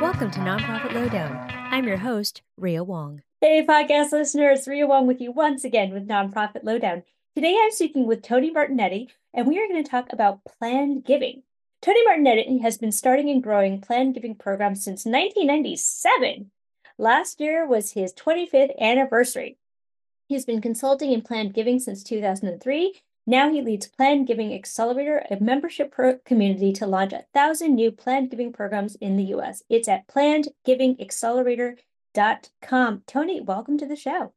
Welcome to Nonprofit Lowdown. I'm your host, Ria Wong. Hey, podcast listeners, Ria Wong with you once again with Nonprofit Lowdown. Today I'm speaking with Tony Martignetti, and we are going to talk about planned giving. Tony Martignetti has been starting and growing planned giving programs since 1997. Last year was his 25th anniversary. He's been consulting in planned giving since 2003. Now he leads Planned Giving Accelerator, a membership pro- community to launch a thousand new planned giving programs in the US. It's at plannedgivingaccelerator.com. Tony, welcome to the show.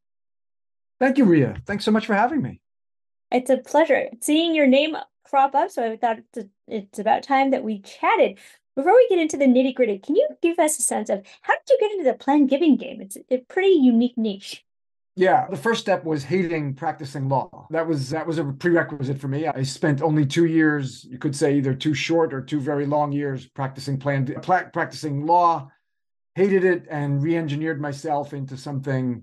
Thank you, Ria. Thanks so much for having me. It's a pleasure seeing your name crop up. So I thought it's, it's about time that we chatted. Before we get into the nitty gritty, can you give us a sense of how did you get into the planned giving game? It's a pretty unique niche. Yeah, the first step was hating practicing law. That was that was a prerequisite for me. I spent only two years, you could say either too short or two very long years practicing planned practicing law. Hated it and re-engineered myself into something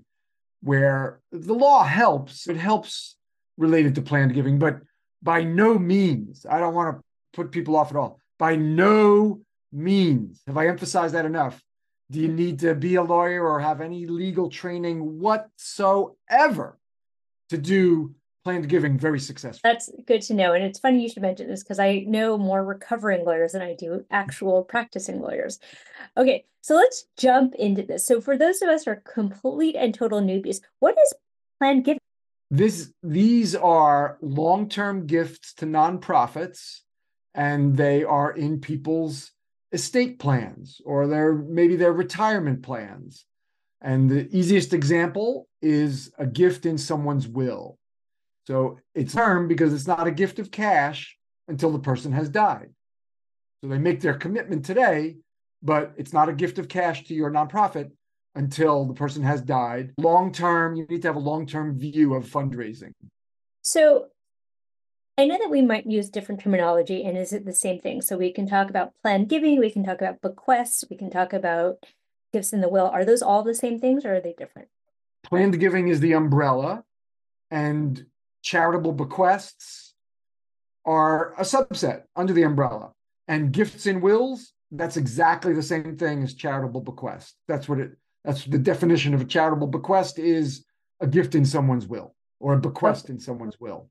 where the law helps. It helps related to planned giving, but by no means, I don't want to put people off at all. By no means have I emphasized that enough. Do you need to be a lawyer or have any legal training whatsoever to do planned giving very successful? That's good to know. And it's funny you should mention this because I know more recovering lawyers than I do actual practicing lawyers. Okay, so let's jump into this. So, for those of us who are complete and total newbies, what is planned giving? this these are long-term gifts to nonprofits and they are in people's estate plans or their maybe their retirement plans and the easiest example is a gift in someone's will so it's term because it's not a gift of cash until the person has died so they make their commitment today but it's not a gift of cash to your nonprofit until the person has died. Long term, you need to have a long term view of fundraising. So I know that we might use different terminology, and is it the same thing? So we can talk about planned giving, we can talk about bequests, we can talk about gifts in the will. Are those all the same things or are they different? Planned giving is the umbrella, and charitable bequests are a subset under the umbrella. And gifts in wills, that's exactly the same thing as charitable bequest. That's what it that's the definition of a charitable bequest is a gift in someone's will or a bequest in someone's will.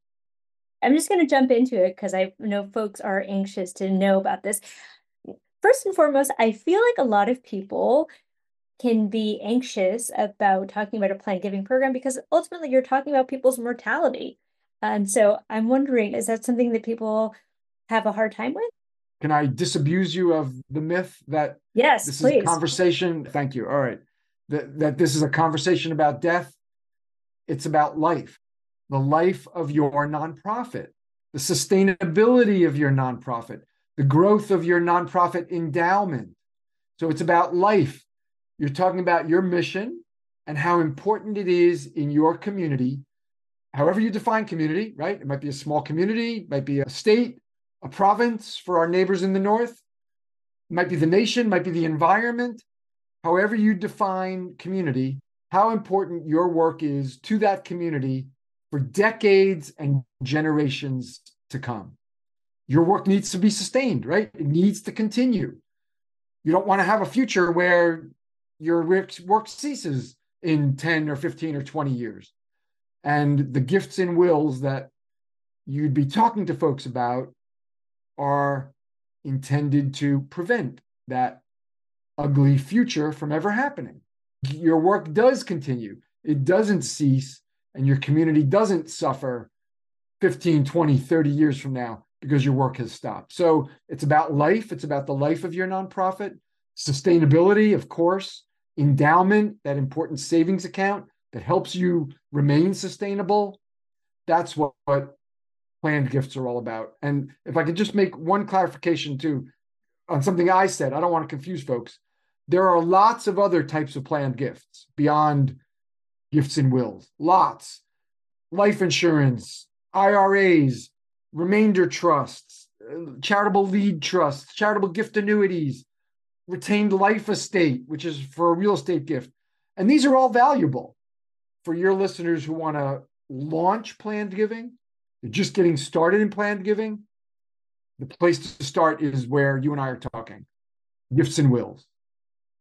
I'm just going to jump into it because I know folks are anxious to know about this. First and foremost, I feel like a lot of people can be anxious about talking about a planned giving program because ultimately you're talking about people's mortality. And so I'm wondering, is that something that people have a hard time with? Can I disabuse you of the myth that yes, this please. is a conversation? Thank you. All right that, that this is a conversation about death. It's about life, the life of your nonprofit, the sustainability of your nonprofit, the growth of your nonprofit endowment. So it's about life. You're talking about your mission and how important it is in your community, however you define community, right? It might be a small community, might be a state, a province for our neighbors in the north, it might be the nation, might be the environment, however you define community, how important your work is to that community for decades and generations to come. Your work needs to be sustained, right? It needs to continue. You don't want to have a future where your work ceases in 10 or 15 or 20 years. And the gifts and wills that you'd be talking to folks about are intended to prevent that ugly future from ever happening. Your work does continue, it doesn't cease, and your community doesn't suffer 15, 20, 30 years from now because your work has stopped. So it's about life, it's about the life of your nonprofit, sustainability, of course, endowment, that important savings account that helps you remain sustainable. That's what, what planned gifts are all about. And if I could just make one clarification too on something I said, I don't want to confuse folks there are lots of other types of planned gifts beyond gifts and wills. Lots. Life insurance, IRAs, remainder trusts, uh, charitable lead trusts, charitable gift annuities, retained life estate, which is for a real estate gift. And these are all valuable for your listeners who want to launch planned giving. They're just getting started in planned giving. the place to start is where you and I are talking gifts and wills.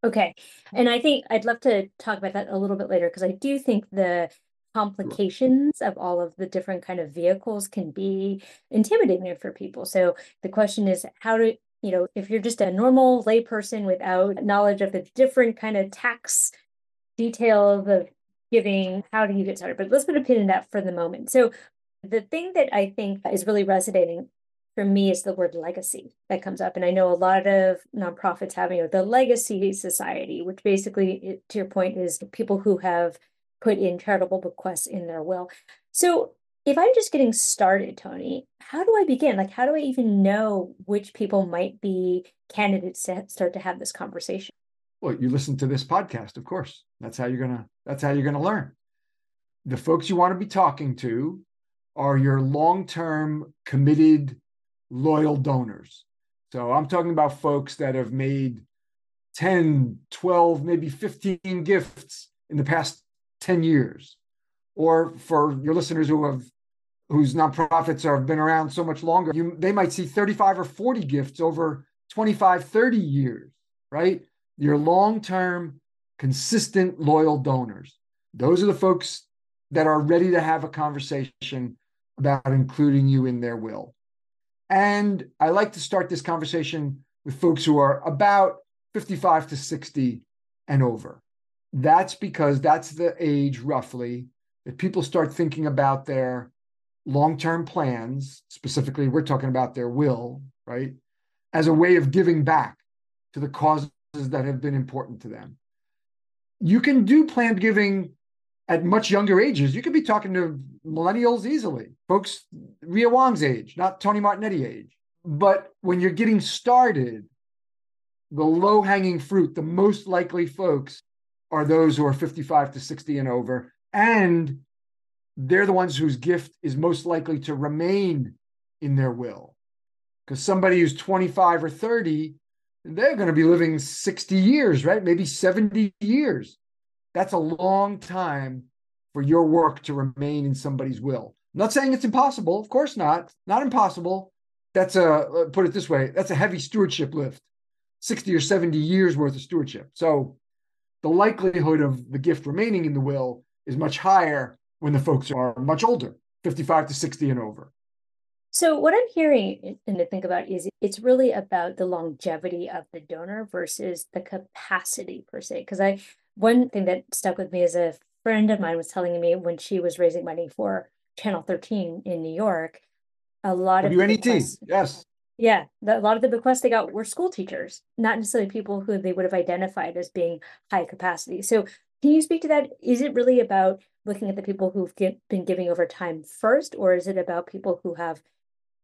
Okay. And I think I'd love to talk about that a little bit later because I do think the complications of all of the different kind of vehicles can be intimidating for people. So the question is how to, you know, if you're just a normal layperson without knowledge of the different kind of tax details of giving, how do you get started? But let's put a pin in that for the moment. So the thing that I think is really resonating for me is the word legacy that comes up. And I know a lot of nonprofits have, you know, the legacy society, which basically, to your point, is people who have put in charitable bequests in their will. So if I'm just getting started, Tony, how do I begin? Like, how do I even know which people might be candidates to start to have this conversation? Well, you listen to this podcast, of course. That's how you're gonna. That's how you're gonna learn. The folks you want to be talking to are your long-term committed loyal donors. So I'm talking about folks that have made 10, 12, maybe 15 gifts in the past 10 years. Or for your listeners who have whose nonprofits have been around so much longer, you, they might see 35 or 40 gifts over 25, 30 years, right? Your long-term, consistent, loyal donors. Those are the folks that are ready to have a conversation about including you in their will. And I like to start this conversation with folks who are about 55 to 60 and over. That's because that's the age roughly that people start thinking about their long term plans. Specifically, we're talking about their will, right? As a way of giving back to the causes that have been important to them. You can do planned giving at much younger ages. You could be talking to millennials easily, folks Ria Wong's age, not Tony Martignetti age. But when you're getting started, the low hanging fruit, the most likely folks are those who are 55 to 60 and over. And they're the ones whose gift is most likely to remain in their will. Because somebody who's 25 or 30, they're going to be living 60 years, right? Maybe 70 years. That's a long time for your work to remain in somebody's will. I'm not saying it's impossible, of course not. Not impossible. That's a uh, put it this way, that's a heavy stewardship lift. 60 or 70 years worth of stewardship. So the likelihood of the gift remaining in the will is much higher when the folks are much older, 55 to 60 and over. So what I'm hearing and to think about is it's really about the longevity of the donor versus the capacity per se. Because I one thing that stuck with me is a friend of mine was telling me when she was raising money for Channel 13 in New York, a lot of WNET, yes. Yeah, the, a lot of the bequests they got were school teachers, not necessarily people who they would have identified as being high capacity. So, can you speak to that? Is it really about looking at the people who've get, been giving over time first, or is it about people who have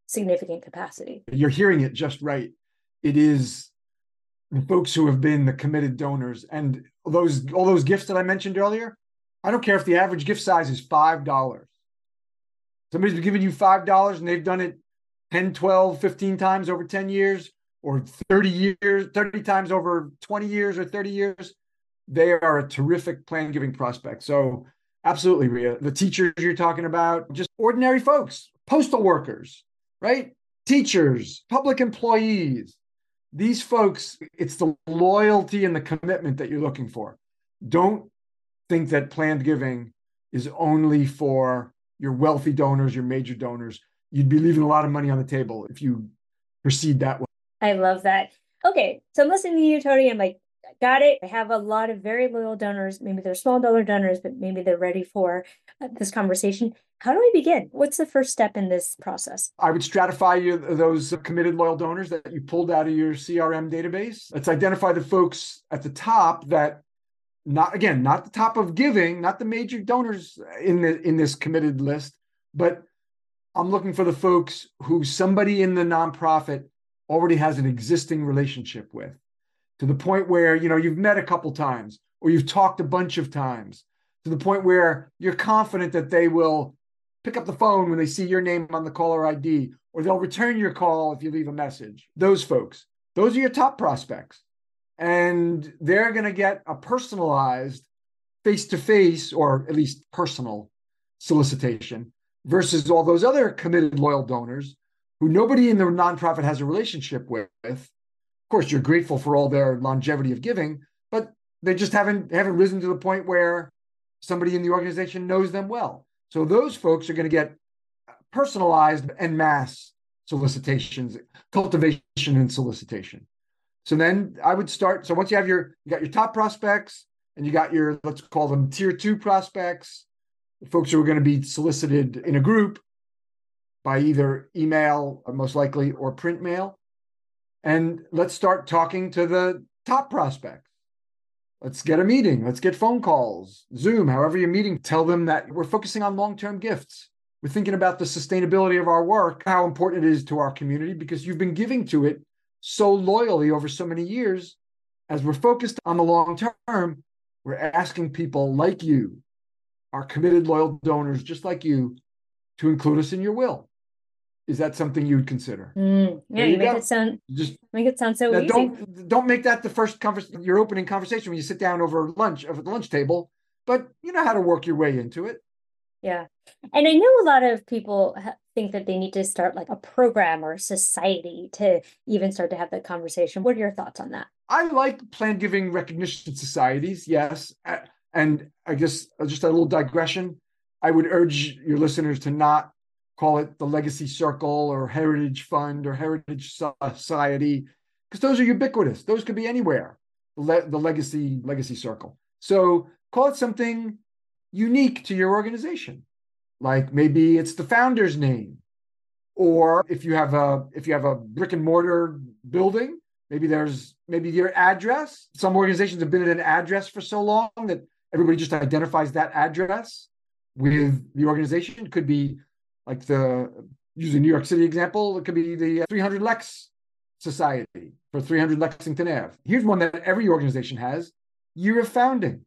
significant capacity? You're hearing it just right. It is the folks who have been the committed donors and those all those gifts that I mentioned earlier. I don't care if the average gift size is five dollars. Somebody's been giving you five dollars and they've done it 10, 12, 15 times over 10 years or 30 years, 30 times over 20 years or 30 years. They are a terrific plan giving prospect. So absolutely, Ria. The teachers you're talking about, just ordinary folks, postal workers, right? Teachers, public employees, these folks, it's the loyalty and the commitment that you're looking for. Don't think that planned giving is only for your wealthy donors, your major donors. You'd be leaving a lot of money on the table if you proceed that way. I love that. Okay, so I'm listening to you, Tony. I'm like, got it. I have a lot of very loyal donors. Maybe they're small dollar donors, but maybe they're ready for uh, this conversation. How do we begin? What's the first step in this process? I would stratify you, those committed loyal donors that you pulled out of your CRM database. Let's identify the folks at the top that not again, not the top of giving, not the major donors in the in this committed list, but I'm looking for the folks who somebody in the nonprofit already has an existing relationship with to the point where you know you've met a couple times or you've talked a bunch of times to the point where you're confident that they will pick up the phone when they see your name on the caller ID, or they'll return your call if you leave a message. Those folks, those are your top prospects. And they're going to get a personalized face to face, or at least personal solicitation versus all those other committed loyal donors who nobody in the nonprofit has a relationship with. Course, you're grateful for all their longevity of giving, but they just haven't haven't risen to the point where somebody in the organization knows them well. So those folks are going to get personalized and mass solicitations, cultivation and solicitation. So then I would start. So once you have your you got your top prospects and you got your let's call them tier two prospects, folks who are going to be solicited in a group by either email, most likely, or print mail. And let's start talking to the top prospects. Let's get a meeting. Let's get phone calls, Zoom, however you're meeting. Tell them that we're focusing on long term gifts. We're thinking about the sustainability of our work, how important it is to our community, because you've been giving to it so loyally over so many years. As we're focused on the long term, we're asking people like you, our committed, loyal donors, just like you, to include us in your will. Is that something you would consider? Mm, yeah, you, you make go. it sound just make it sound so easy. Don't don't make that the first conversation, your opening conversation when you sit down over lunch over the lunch table. But you know how to work your way into it. Yeah, and I know a lot of people think that they need to start like a program or a society to even start to have that conversation. What are your thoughts on that? I like planned giving recognition societies. Yes, and I guess just a little digression. I would urge your listeners to not call it the Legacy Circle or Heritage Fund or Heritage Society, because those are ubiquitous. Those could be anywhere. Le- the Legacy Legacy Circle. So call it something unique to your organization, like maybe it's the founder's name, or if you have a if you have a brick and mortar building, maybe there's maybe your address. Some organizations have been at an address for so long that everybody just identifies that address with the organization. Could be like the using New York City example, it could be the uh, 300 Lex Society for 300 Lexington Ave. Here's one that every organization has: year of founding,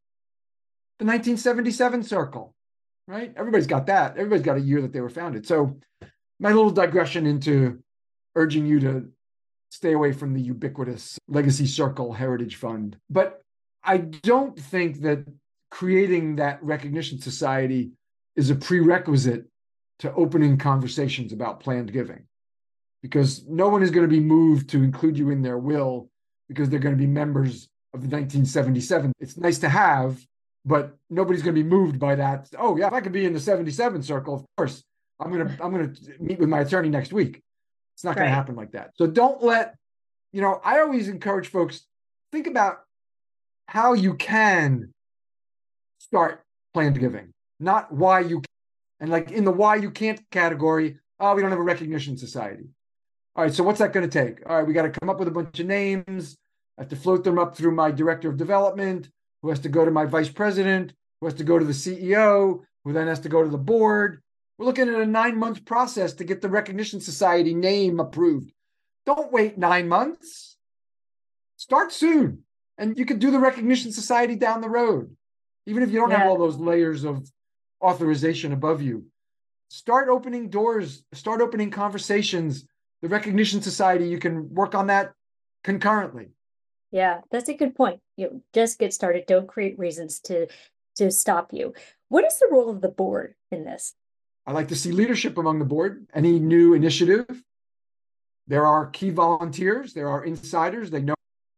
the 1977 Circle, right? Everybody's got that. Everybody's got a year that they were founded. So, my little digression into urging you to stay away from the ubiquitous Legacy Circle Heritage Fund, but I don't think that creating that recognition society is a prerequisite to opening conversations about planned giving. Because no one is going to be moved to include you in their will because they're going to be members of the 1977 it's nice to have but nobody's going to be moved by that. Oh yeah if i could be in the 77 circle of course i'm going to i'm going to meet with my attorney next week. It's not going to happen like that. So don't let you know i always encourage folks think about how you can start planned giving not why you and like in the why you can't category, oh, we don't have a recognition society. All right, so what's that going to take? All right, we got to come up with a bunch of names. I have to float them up through my director of development, who has to go to my vice president, who has to go to the CEO, who then has to go to the board. We're looking at a nine month process to get the Recognition Society name approved. Don't wait nine months. Start soon. And you could do the Recognition Society down the road, even if you don't yeah. have all those layers of authorization above you. Start opening doors, start opening conversations. The Recognition Society, you can work on that concurrently. Yeah, that's a good point. You know, just get started. Don't create reasons to to stop you. What is the role of the board in this? I like to see leadership among the board. Any new initiative, there are key volunteers, there are insiders. They know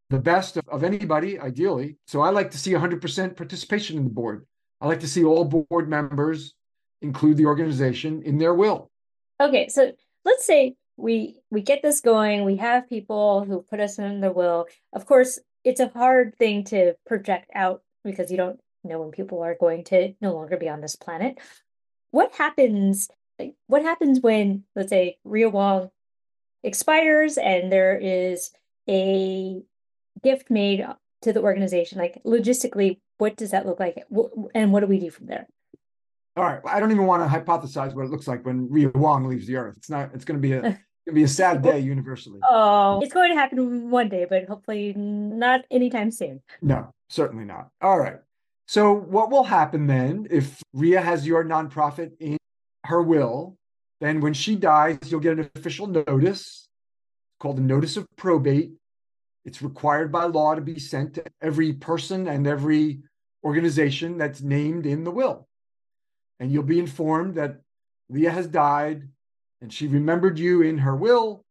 the best of, of anybody, ideally. So I like to see 100% participation in the board. I like to see all board members include the organization in their will. Okay, so let's say we we get this going, we have people who put us in the will. Of course, it's a hard thing to project out because you don't know when people are going to no longer be on this planet. What happens what happens when let's say Ria Wong expires and there is a gift made to the organization like logistically what does that look like? And what do we do from there? All right well, i don't even want to hypothesize what it looks like when Ria Wong leaves the earth. It's not it's going to be a It's gonna be a sad day oh. universally. Oh it's going to happen one day but hopefully not anytime soon. No certainly not. All right so what will happen then if Ria has your nonprofit in her will? Then when she dies you'll get an official notice called a notice of probate it's required by law to be sent to every person and every organization that's named in the will. And you'll be informed that Leah has died and she remembered you in her will.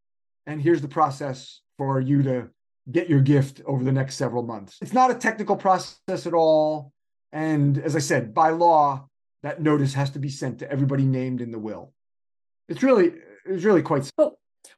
And here's the process for you to get your gift over the next several months. It's not a technical process at all. And as I said, by law, that notice has to be sent to everybody named in the will. It's really, it's really quite. But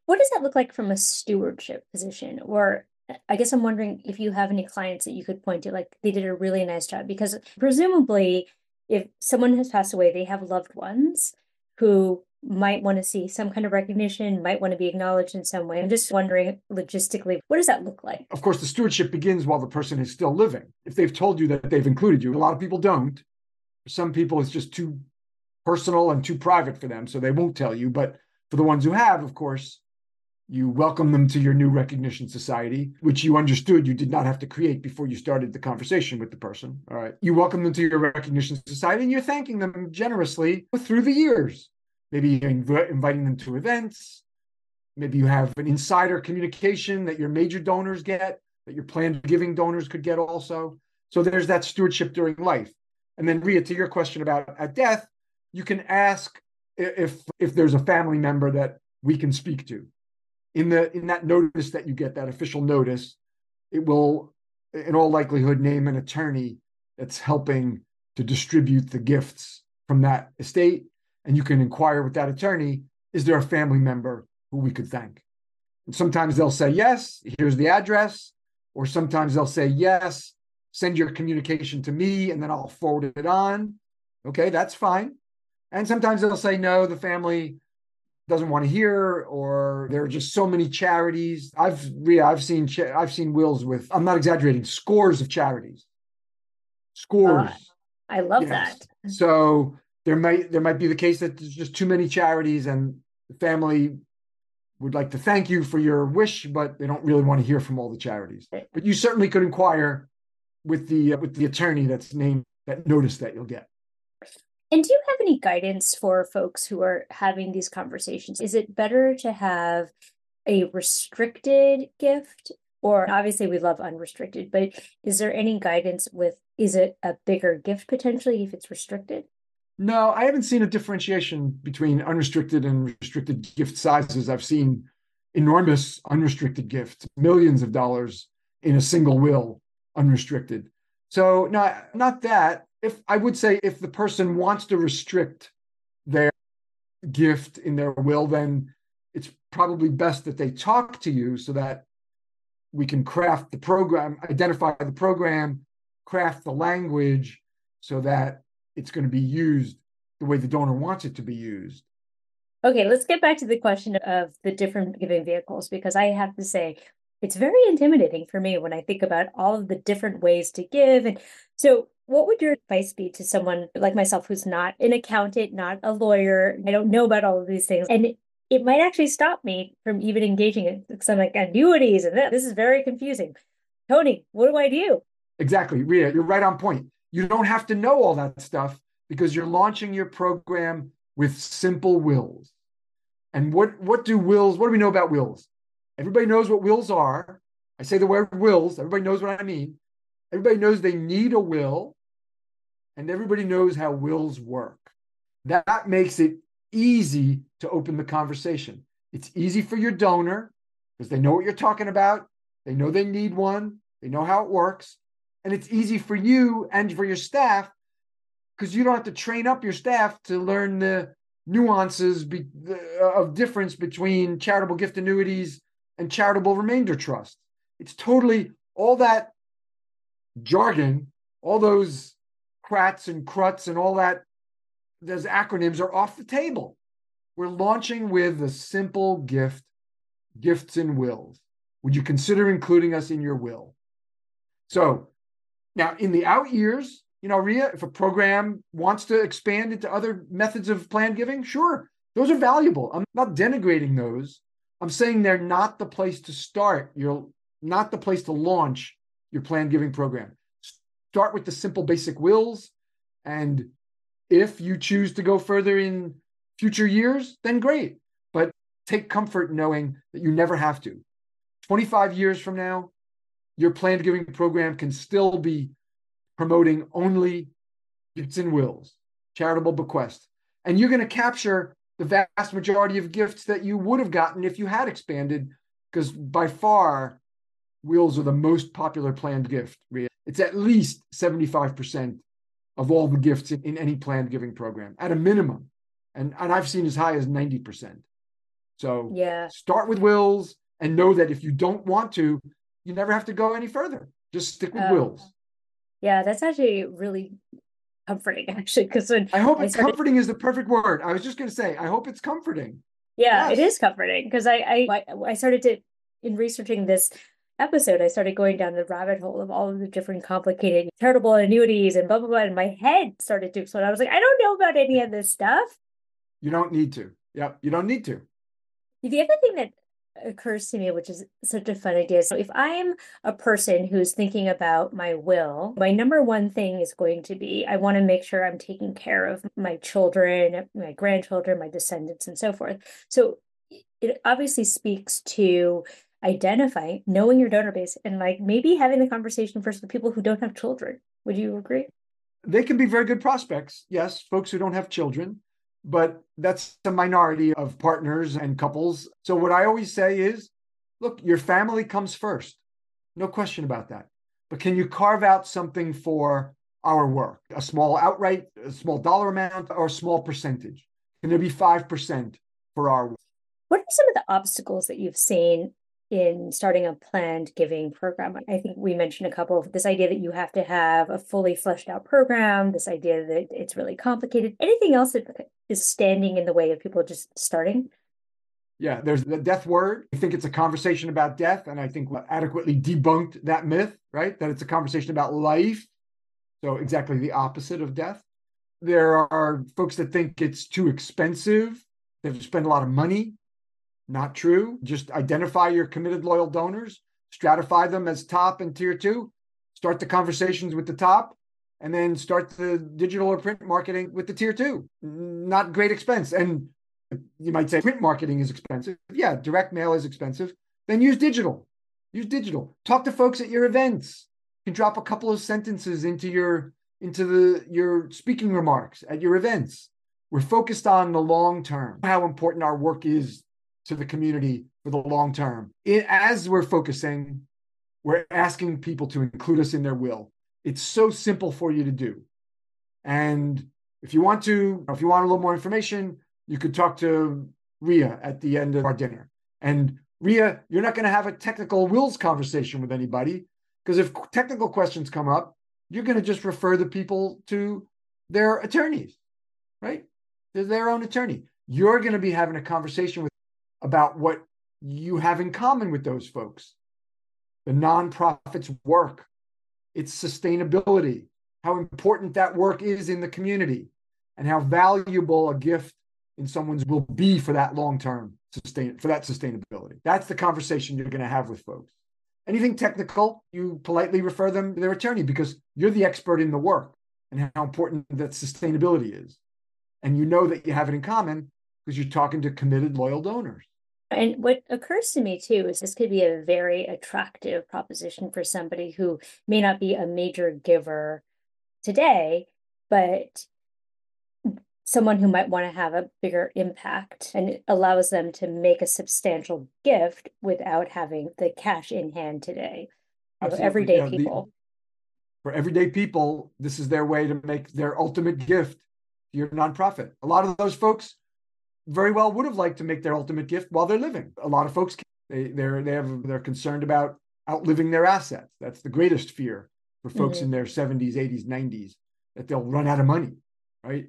what does that look like from a stewardship position? Or I guess I'm wondering if you have any clients that you could point to, like they did a really nice job, because presumably, if someone has passed away, they have loved ones who might want to see some kind of recognition, might want to be acknowledged in some way. I'm just wondering logistically, what does that look like? Of course, the stewardship begins while the person is still living. If they've told you that they've included you, a lot of people don't. For some people, it's just too personal and too private for them, so they won't tell you. But for the ones who have, of course, you welcome them to your new recognition society, which you understood you did not have to create before you started the conversation with the person. All right. You welcome them to your recognition society and you're thanking them generously through the years maybe you're inv- inviting them to events maybe you have an insider communication that your major donors get that your planned giving donors could get also so there's that stewardship during life and then ria to your question about at death you can ask if if there's a family member that we can speak to in the in that notice that you get that official notice it will in all likelihood name an attorney that's helping to distribute the gifts from that estate and you can inquire with that attorney is there a family member who we could thank? And sometimes they'll say yes, here's the address, or sometimes they'll say yes, send your communication to me and then I'll forward it on. Okay, that's fine. And sometimes they'll say no, the family doesn't want to hear or there are just so many charities i've yeah, i've seen i've seen wills with i'm not exaggerating scores of charities scores uh, i love yes. that so there might there might be the case that there's just too many charities and the family would like to thank you for your wish, but they don't really want to hear from all the charities. But you certainly could inquire with the uh, with the attorney that's named that notice that you'll get. And do you have any guidance for folks who are having these conversations? Is it better to have a restricted gift or obviously we love unrestricted, but is there any guidance with is it a bigger gift potentially if it's restricted? No, I haven't seen a differentiation between unrestricted and restricted gift sizes. I've seen enormous unrestricted gifts, millions of dollars in a single will, unrestricted. So not not that. If I would say if the person wants to restrict their gift in their will, then it's probably best that they talk to you so that we can craft the program, identify the program, craft the language so that it's going to be used the way the donor wants it to be used. Okay, let's get back to the question of the different giving vehicles because I have to say it's very intimidating for me when I think about all of the different ways to give. And so, what would your advice be to someone like myself who's not an accountant, not a lawyer? I don't know about all of these things. And it, might actually stop me from even engaging because I'm like annuities and this, is very confusing. Tony, what do I do? Exactly, Ria, you're right on point. You don't have to know all that stuff because you're launching your program with simple wills. And what, what do wills, what do we know about wills? Everybody knows what wills are. I say the word wills, everybody knows what I mean. Everybody knows they need a will, and everybody knows how wills work. That makes it easy to open the conversation. It's easy for your donor because they know what you're talking about. They know they need one. They know how it works. And it's easy for you and for your staff because you don't have to train up your staff to learn the nuances be, of difference between charitable gift annuities and charitable remainder trust. It's totally all that jargon, all those crats and cruts and all that, those acronyms are off the table. We're launching with a simple gift, gifts and wills. Would you consider including us in your will? So now, in the out years, you know, Ria, if a program wants to expand into other methods of plan giving, sure, those are valuable. I'm not denigrating those. I'm saying they're not the place to start. You're not the place to launch your plan giving program. Start with the simple basic wills. And if you choose to go further in future years, then great. But take comfort knowing that you never have to. 25 years from now, your planned giving program can still be promoting only gifts and wills, charitable bequests. And you're going to capture the vast majority of gifts that you would have gotten if you had expanded, because by far, wills are the most popular planned gift. It's at least 75% of all the gifts in, in any planned giving program at a minimum. And, and I've seen as high as 90%. So yeah, start with wills and know that if you don't want to, you never have to go any further. Just stick with um, wills. Yeah, that's actually really comforting, actually. Because I hope it's started... comforting is the perfect word. I was just going to say, I hope it's comforting. Yeah, yes. it is comforting because I, I I started to in researching this episode, I started going down the rabbit hole of all of the different complicated charitable annuities and blah blah blah, and my head started to explode. I was like, I don't know about any of this stuff. You don't need to. Yep, you don't need to. The other thing that occurs to me, which is such a fun idea. So, if I'm a person who's thinking about my will, my number one thing is going to be I want to make sure I'm taking care of my children, my grandchildren, my descendants, and so forth. So, it obviously speaks to identifying, knowing your donor base, and like maybe having the conversation first with people who don't have children. Would you agree? They can be very good prospects. Yes, folks who don't have children but that's a minority of partners and couples. So, what I always say is look, your family comes first. No question about that. But can you carve out something for our work? A small outright, a small dollar amount, or a small percentage? Can there be 5% for our work? What are some of the obstacles that you've seen in starting a planned giving program. I think we mentioned a couple of this idea that you have to have a fully fleshed out program, this idea that it's really complicated. Anything else that is standing in the way of people just starting? Yeah, there's the death word. I think it's a conversation about death, and I think we adequately debunked that myth, right? That it's a conversation about life. So, exactly the opposite of death. There are folks that think it's too expensive. They have to spend a lot of money not true. Just identify your committed loyal donors, stratify them as top and tier two, start the conversations with the top, and then start the digital or print marketing with the tier two. Not great expense. And you might say print marketing is expensive. Yeah, direct mail is expensive. Then use digital. Use digital. Talk to folks at your events. You can drop a couple of sentences into your into the your speaking remarks at your events. We're focused on the long term, how important our work is to the community for the long term. It, as we're focusing, we're asking people to include us in their will. It's so simple for you to do. And if you want to, if you want a little more information, you could talk to Ria at the end of our dinner. And Ria, you're not going to have a technical wills conversation with anybody because if technical questions come up, you're going to just refer the people to their attorneys, right? They're their own attorney. You're going to be having a conversation with about what you have in common with those folks the nonprofit's work, its sustainability, how important that work is in the community, and how valuable a gift in someone's will be for that long term sustain for that sustainability. That's the conversation you're going to have with folks. Anything technical, you politely refer them to their attorney because you're the expert in the work and how important that sustainability is. And you know that you have it in common because you're talking to committed, loyal donors. And what occurs to me too is this could be a very attractive proposition for somebody who may not be a major giver today, but someone who might want to have a bigger impact and it allows them to make a substantial gift without having the cash in hand today. Know, everyday yeah, people. The, for everyday people, this is their way to make their ultimate gift to your nonprofit. A lot of those folks very well would have liked to make their ultimate gift while they're living. A lot of folks they they're they have they're concerned about outliving their assets. That's the greatest fear for folks mm-hmm. in their 70s, 80s, 90s that they'll run out of money, right?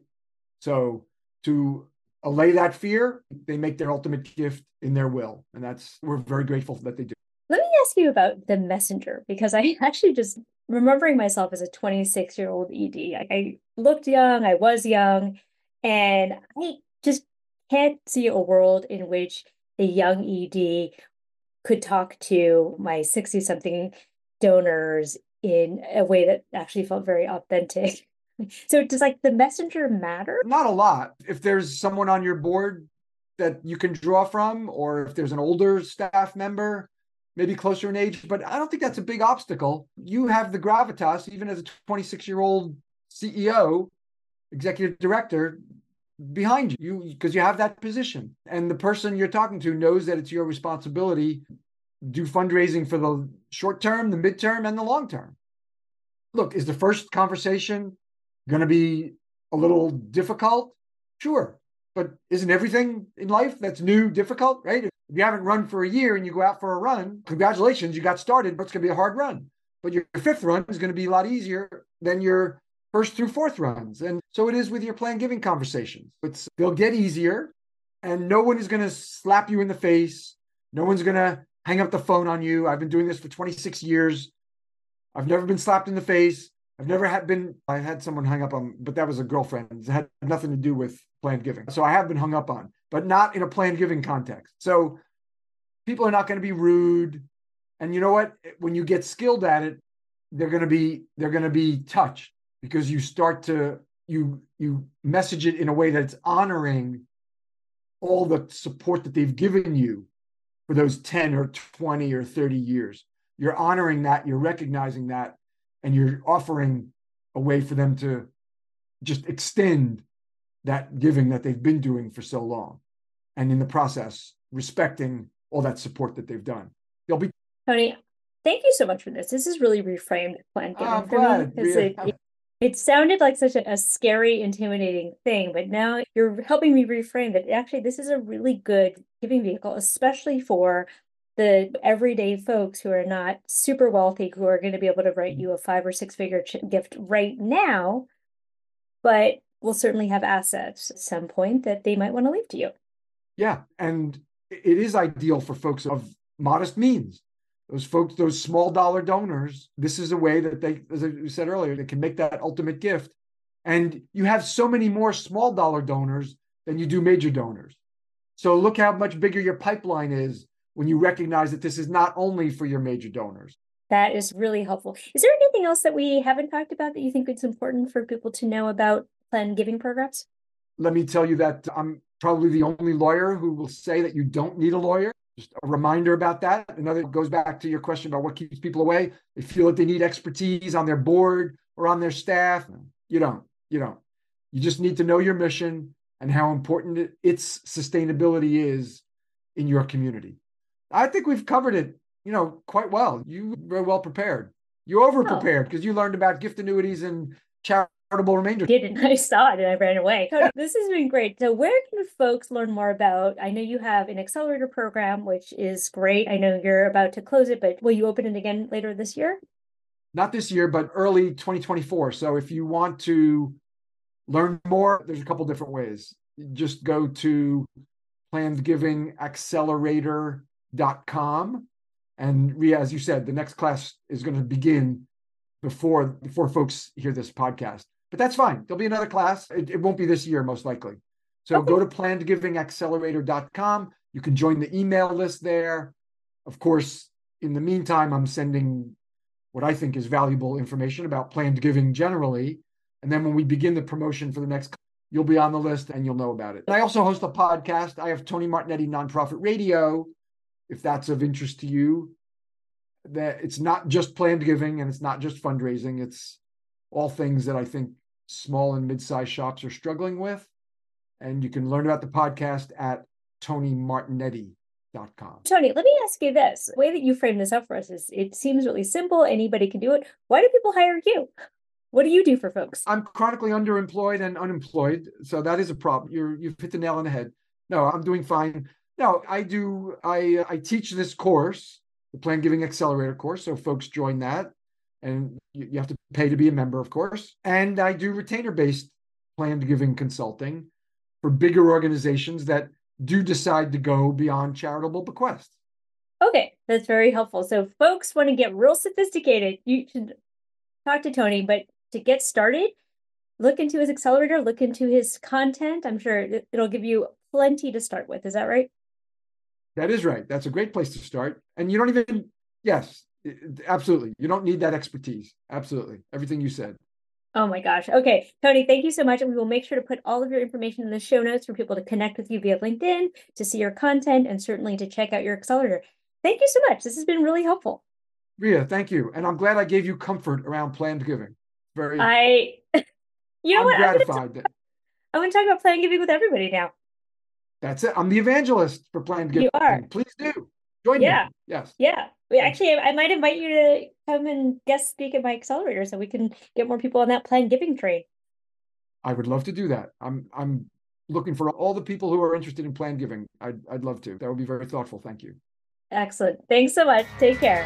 So to allay that fear, they make their ultimate gift in their will, and that's we're very grateful that they do. Let me ask you about the messenger because I actually just remembering myself as a 26 year old ED. I, I looked young, I was young, and I just can't see a world in which a young ED could talk to my 60 something donors in a way that actually felt very authentic. So does like the messenger matter? Not a lot. If there's someone on your board that you can draw from, or if there's an older staff member, maybe closer in age, but I don't think that's a big obstacle. You have the gravitas, even as a 26 year old CEO, executive director, behind you because you, have that position. And the person you're talking to knows that it's your responsibility do fundraising for the short term, the midterm, and the long term. Look, is the first conversation going to be a little difficult? Sure. But isn't everything in life that's new difficult, right? If you haven't run for a year and you go out for a run, congratulations, you got started, but it's going to be a hard run. But your fifth run is going to be a lot easier than your first through fourth runs. And so it is with your plan giving conversations. It's they'll get easier and no one is going to slap you in the face. No one's going to hang up the phone on you. I've been doing this for 26 years. I've never been slapped in the face. I've never had been, I had someone hung up on, but that was a girlfriend. It had nothing to do with planned giving. So I have been hung up on, but not in a planned giving context. So people are not going to be rude. And you know what? When you get skilled at it, they're going to be, they're going to be touched because you start to, you, you message it in a way that's honoring all the support that they've given you for those 10 or 20 or 30 years. You're honoring that, you're recognizing that, and you're offering a way for them to just extend that giving that they've been doing for so long. And in the process, respecting all that support that they've done. They'll be Tony, thank you so much for this. This is really reframed plan giving oh, for me. It, sounded like such a, a, scary, intimidating thing, but now you're helping me reframe that actually this is a really good giving vehicle, especially for the everyday folks who are not super wealthy, who are going to be able to write mm-hmm. you a five or six figure ch- gift right now, but will certainly have assets at some point that they might want to leave to you. Yeah. And it is ideal for folks of modest means those folks, those small dollar donors, this is a way that they, as I said earlier, they can make that ultimate gift. And you have so many more small dollar donors than you do major donors. So look how much bigger your pipeline is when you recognize that this is not only for your major donors. That is really helpful. Is there anything else that we haven't talked about that you think it's important for people to know about plan giving programs? Let me tell you that I'm probably the only lawyer who will say that you don't need a lawyer. Just a reminder about that. Another goes back to your question about what keeps people away. They feel that they need expertise on their board or on their staff. You don't. You don't. You just need to know your mission and how important its sustainability is in your community. I think we've covered it, you know, quite well. You were well prepared. You over prepared because you learned about gift annuities and charity remainder. Didn't I saw it and I ran away. this has been great. So where can folks learn more about? I know you have an accelerator program, which is great. I know you're about to close it, but will you open it again later this year? Not this year, but early 2024. So if you want to learn more, there's a couple different ways. Just go to plannedgivingaccelerator.com. And as you said, the next class is going to begin before before folks hear this podcast but that's fine. There'll be another class. It, it won't be this year, most likely. So okay. go to plannedgivingaccelerator.com. You can join the email list there. Of course, in the meantime, I'm sending what I think is valuable information about planned giving generally. And then when we begin the promotion for the next, you'll be on the list and you'll know about it. And I also host a podcast. I have Tony Martignetti Nonprofit Radio, if that's of interest to you. That it's not just planned giving and it's not just fundraising. It's all things that I think small and mid-sized shops are struggling with. And you can learn about the podcast at tonymartignetti.com. Tony, let me ask you this. The way that you frame this up for us is it seems really simple. Anybody can do it. Why do people hire you? What do you do for folks? I'm chronically underemployed and unemployed. So that is a problem. You're you've hit the nail on the head. No, I'm doing fine. No, I do I I teach this course, the Plan Giving Accelerator course. So folks join that and you, you have to pay to be a member, of course. And I do retainer based planned giving consulting for bigger organizations that do decide to go beyond charitable bequests. Okay, that's very helpful. So, folks want to get real sophisticated, you should talk to Tony. But to get started, look into his accelerator, look into his content. I'm sure it'll give you plenty to start with. Is that right? That is right. That's a great place to start. And you don't even, yes, Absolutely. You don't need that expertise. Absolutely. Everything you said. Oh my gosh. Okay. Tony, thank you so much. And we will make sure to put all of your information in the show notes for people to connect with you via LinkedIn, to see your content, and certainly to check out your accelerator. Thank you so much. This has been really helpful. Ria, thank you. And I'm glad I gave you comfort around planned giving. Very I you know I'm what? gratified that I want to talk about planned giving with everybody now. That's it. I'm the evangelist for planned giving. You are. Please do join yeah. me. Yes. Yeah. We actually, I might invite you to come and guest speak at my accelerator so we can get more people on that plan giving train. I would love to do that. I'm I'm looking for all the people who are interested in plan giving. I'd I'd love to. That would be very thoughtful. Thank you. Excellent. Thanks so much. Take care.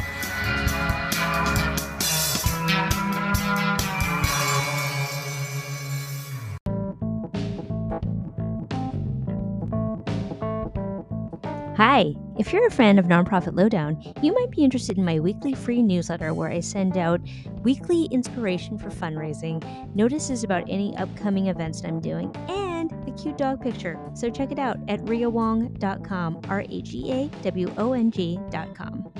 Hi, if you're a fan of Nonprofit Lowdown, you might be interested in my weekly free newsletter where I send out weekly inspiration for fundraising, notices about any upcoming events I'm doing, and a cute dog picture. So check it out at rheawong.com, R H E A W O N G.com.